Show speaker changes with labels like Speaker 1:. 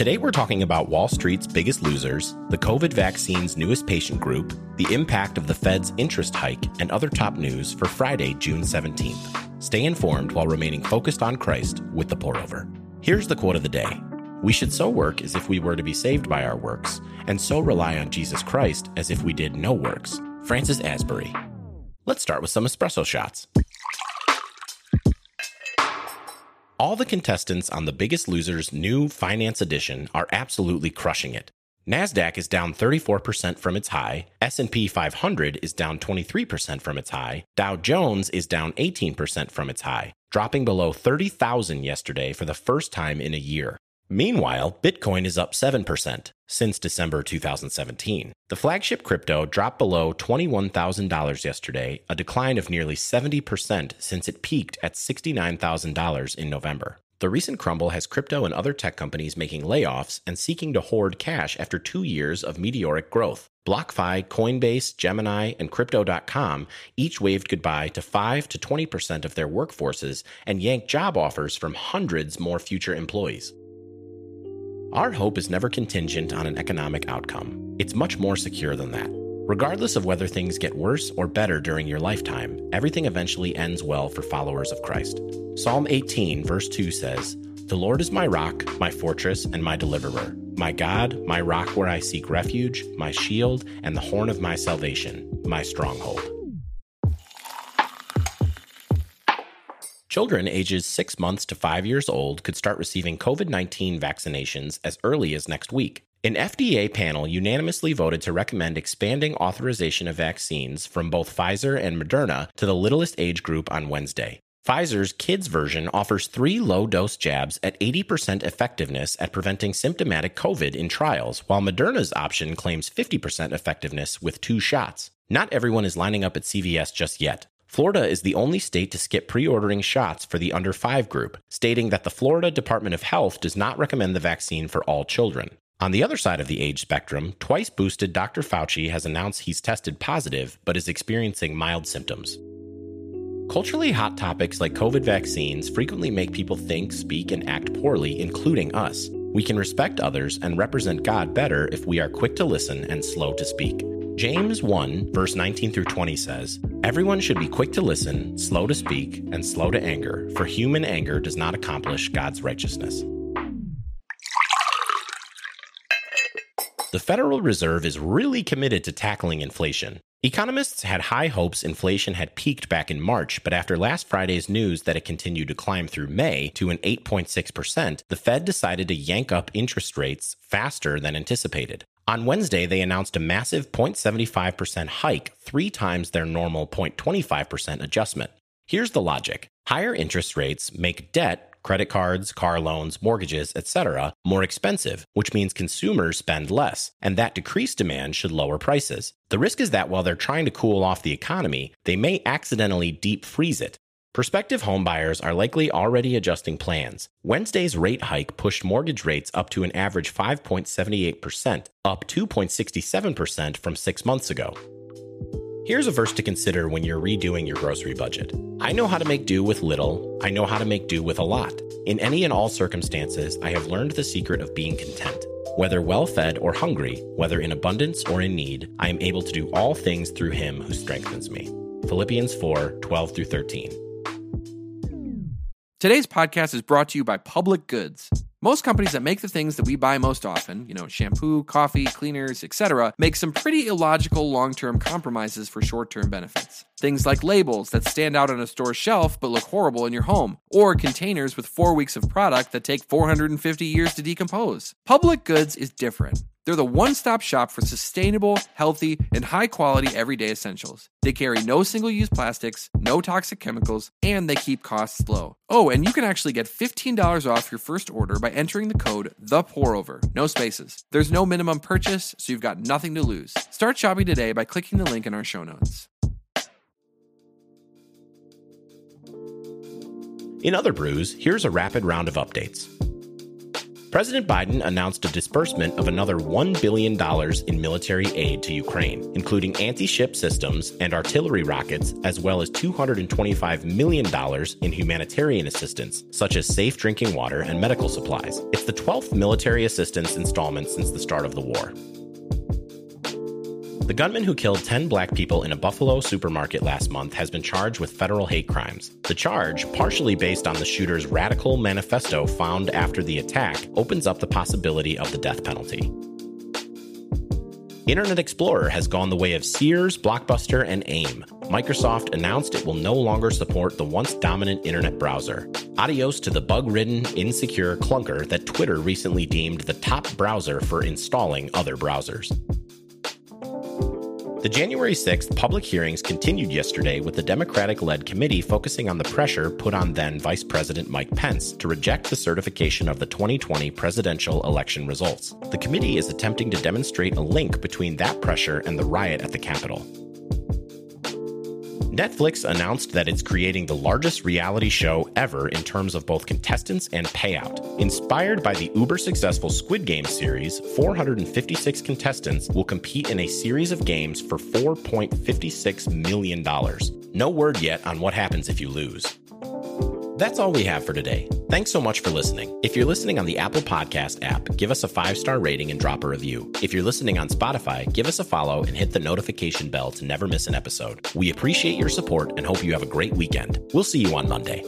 Speaker 1: Today, we're talking about Wall Street's biggest losers, the COVID vaccine's newest patient group, the impact of the Fed's interest hike, and other top news for Friday, June 17th. Stay informed while remaining focused on Christ with the pour over. Here's the quote of the day We should so work as if we were to be saved by our works, and so rely on Jesus Christ as if we did no works. Francis Asbury. Let's start with some espresso shots. All the contestants on The Biggest Loser's new Finance Edition are absolutely crushing it. Nasdaq is down 34% from its high, S&P 500 is down 23% from its high, Dow Jones is down 18% from its high, dropping below 30,000 yesterday for the first time in a year. Meanwhile, Bitcoin is up 7% since December 2017. The flagship crypto dropped below $21,000 yesterday, a decline of nearly 70% since it peaked at $69,000 in November. The recent crumble has crypto and other tech companies making layoffs and seeking to hoard cash after two years of meteoric growth. BlockFi, Coinbase, Gemini, and Crypto.com each waved goodbye to 5 to 20% of their workforces and yanked job offers from hundreds more future employees. Our hope is never contingent on an economic outcome. It's much more secure than that. Regardless of whether things get worse or better during your lifetime, everything eventually ends well for followers of Christ. Psalm 18, verse 2 says, The Lord is my rock, my fortress, and my deliverer, my God, my rock where I seek refuge, my shield, and the horn of my salvation, my stronghold. Children ages 6 months to 5 years old could start receiving COVID 19 vaccinations as early as next week. An FDA panel unanimously voted to recommend expanding authorization of vaccines from both Pfizer and Moderna to the littlest age group on Wednesday. Pfizer's kids version offers three low dose jabs at 80% effectiveness at preventing symptomatic COVID in trials, while Moderna's option claims 50% effectiveness with two shots. Not everyone is lining up at CVS just yet. Florida is the only state to skip pre ordering shots for the under 5 group, stating that the Florida Department of Health does not recommend the vaccine for all children. On the other side of the age spectrum, twice boosted Dr. Fauci has announced he's tested positive but is experiencing mild symptoms. Culturally hot topics like COVID vaccines frequently make people think, speak, and act poorly, including us. We can respect others and represent God better if we are quick to listen and slow to speak. James 1, verse 19 through 20 says, Everyone should be quick to listen, slow to speak, and slow to anger, for human anger does not accomplish God's righteousness. The Federal Reserve is really committed to tackling inflation. Economists had high hopes inflation had peaked back in March, but after last Friday's news that it continued to climb through May to an 8.6%, the Fed decided to yank up interest rates faster than anticipated. On Wednesday, they announced a massive 0.75% hike, three times their normal 0.25% adjustment. Here's the logic higher interest rates make debt, credit cards, car loans, mortgages, etc., more expensive, which means consumers spend less, and that decreased demand should lower prices. The risk is that while they're trying to cool off the economy, they may accidentally deep freeze it, Prospective homebuyers are likely already adjusting plans. Wednesday's rate hike pushed mortgage rates up to an average 5.78%, up 2.67% from six months ago. Here's a verse to consider when you're redoing your grocery budget. I know how to make do with little, I know how to make do with a lot. In any and all circumstances, I have learned the secret of being content. Whether well fed or hungry, whether in abundance or in need, I am able to do all things through him who strengthens me. Philippians 4 12 through 13.
Speaker 2: Today's podcast is brought to you by Public Goods. Most companies that make the things that we buy most often, you know, shampoo, coffee, cleaners, etc., make some pretty illogical long-term compromises for short-term benefits. Things like labels that stand out on a store shelf but look horrible in your home, or containers with 4 weeks of product that take 450 years to decompose. Public Goods is different. They're the one stop shop for sustainable, healthy, and high quality everyday essentials. They carry no single use plastics, no toxic chemicals, and they keep costs low. Oh, and you can actually get $15 off your first order by entering the code The Pour Over. No spaces. There's no minimum purchase, so you've got nothing to lose. Start shopping today by clicking the link in our show notes.
Speaker 1: In other brews, here's a rapid round of updates. President Biden announced a disbursement of another $1 billion in military aid to Ukraine, including anti ship systems and artillery rockets, as well as $225 million in humanitarian assistance, such as safe drinking water and medical supplies. It's the 12th military assistance installment since the start of the war. The gunman who killed 10 black people in a Buffalo supermarket last month has been charged with federal hate crimes. The charge, partially based on the shooter's radical manifesto found after the attack, opens up the possibility of the death penalty. Internet Explorer has gone the way of Sears, Blockbuster, and AIM. Microsoft announced it will no longer support the once dominant internet browser. Adios to the bug ridden, insecure clunker that Twitter recently deemed the top browser for installing other browsers. The January 6th public hearings continued yesterday with the Democratic led committee focusing on the pressure put on then Vice President Mike Pence to reject the certification of the 2020 presidential election results. The committee is attempting to demonstrate a link between that pressure and the riot at the Capitol. Netflix announced that it's creating the largest reality show ever in terms of both contestants and payout. Inspired by the uber successful Squid Game series, 456 contestants will compete in a series of games for $4.56 million. No word yet on what happens if you lose. That's all we have for today. Thanks so much for listening. If you're listening on the Apple Podcast app, give us a five star rating and drop a review. If you're listening on Spotify, give us a follow and hit the notification bell to never miss an episode. We appreciate your support and hope you have a great weekend. We'll see you on Monday.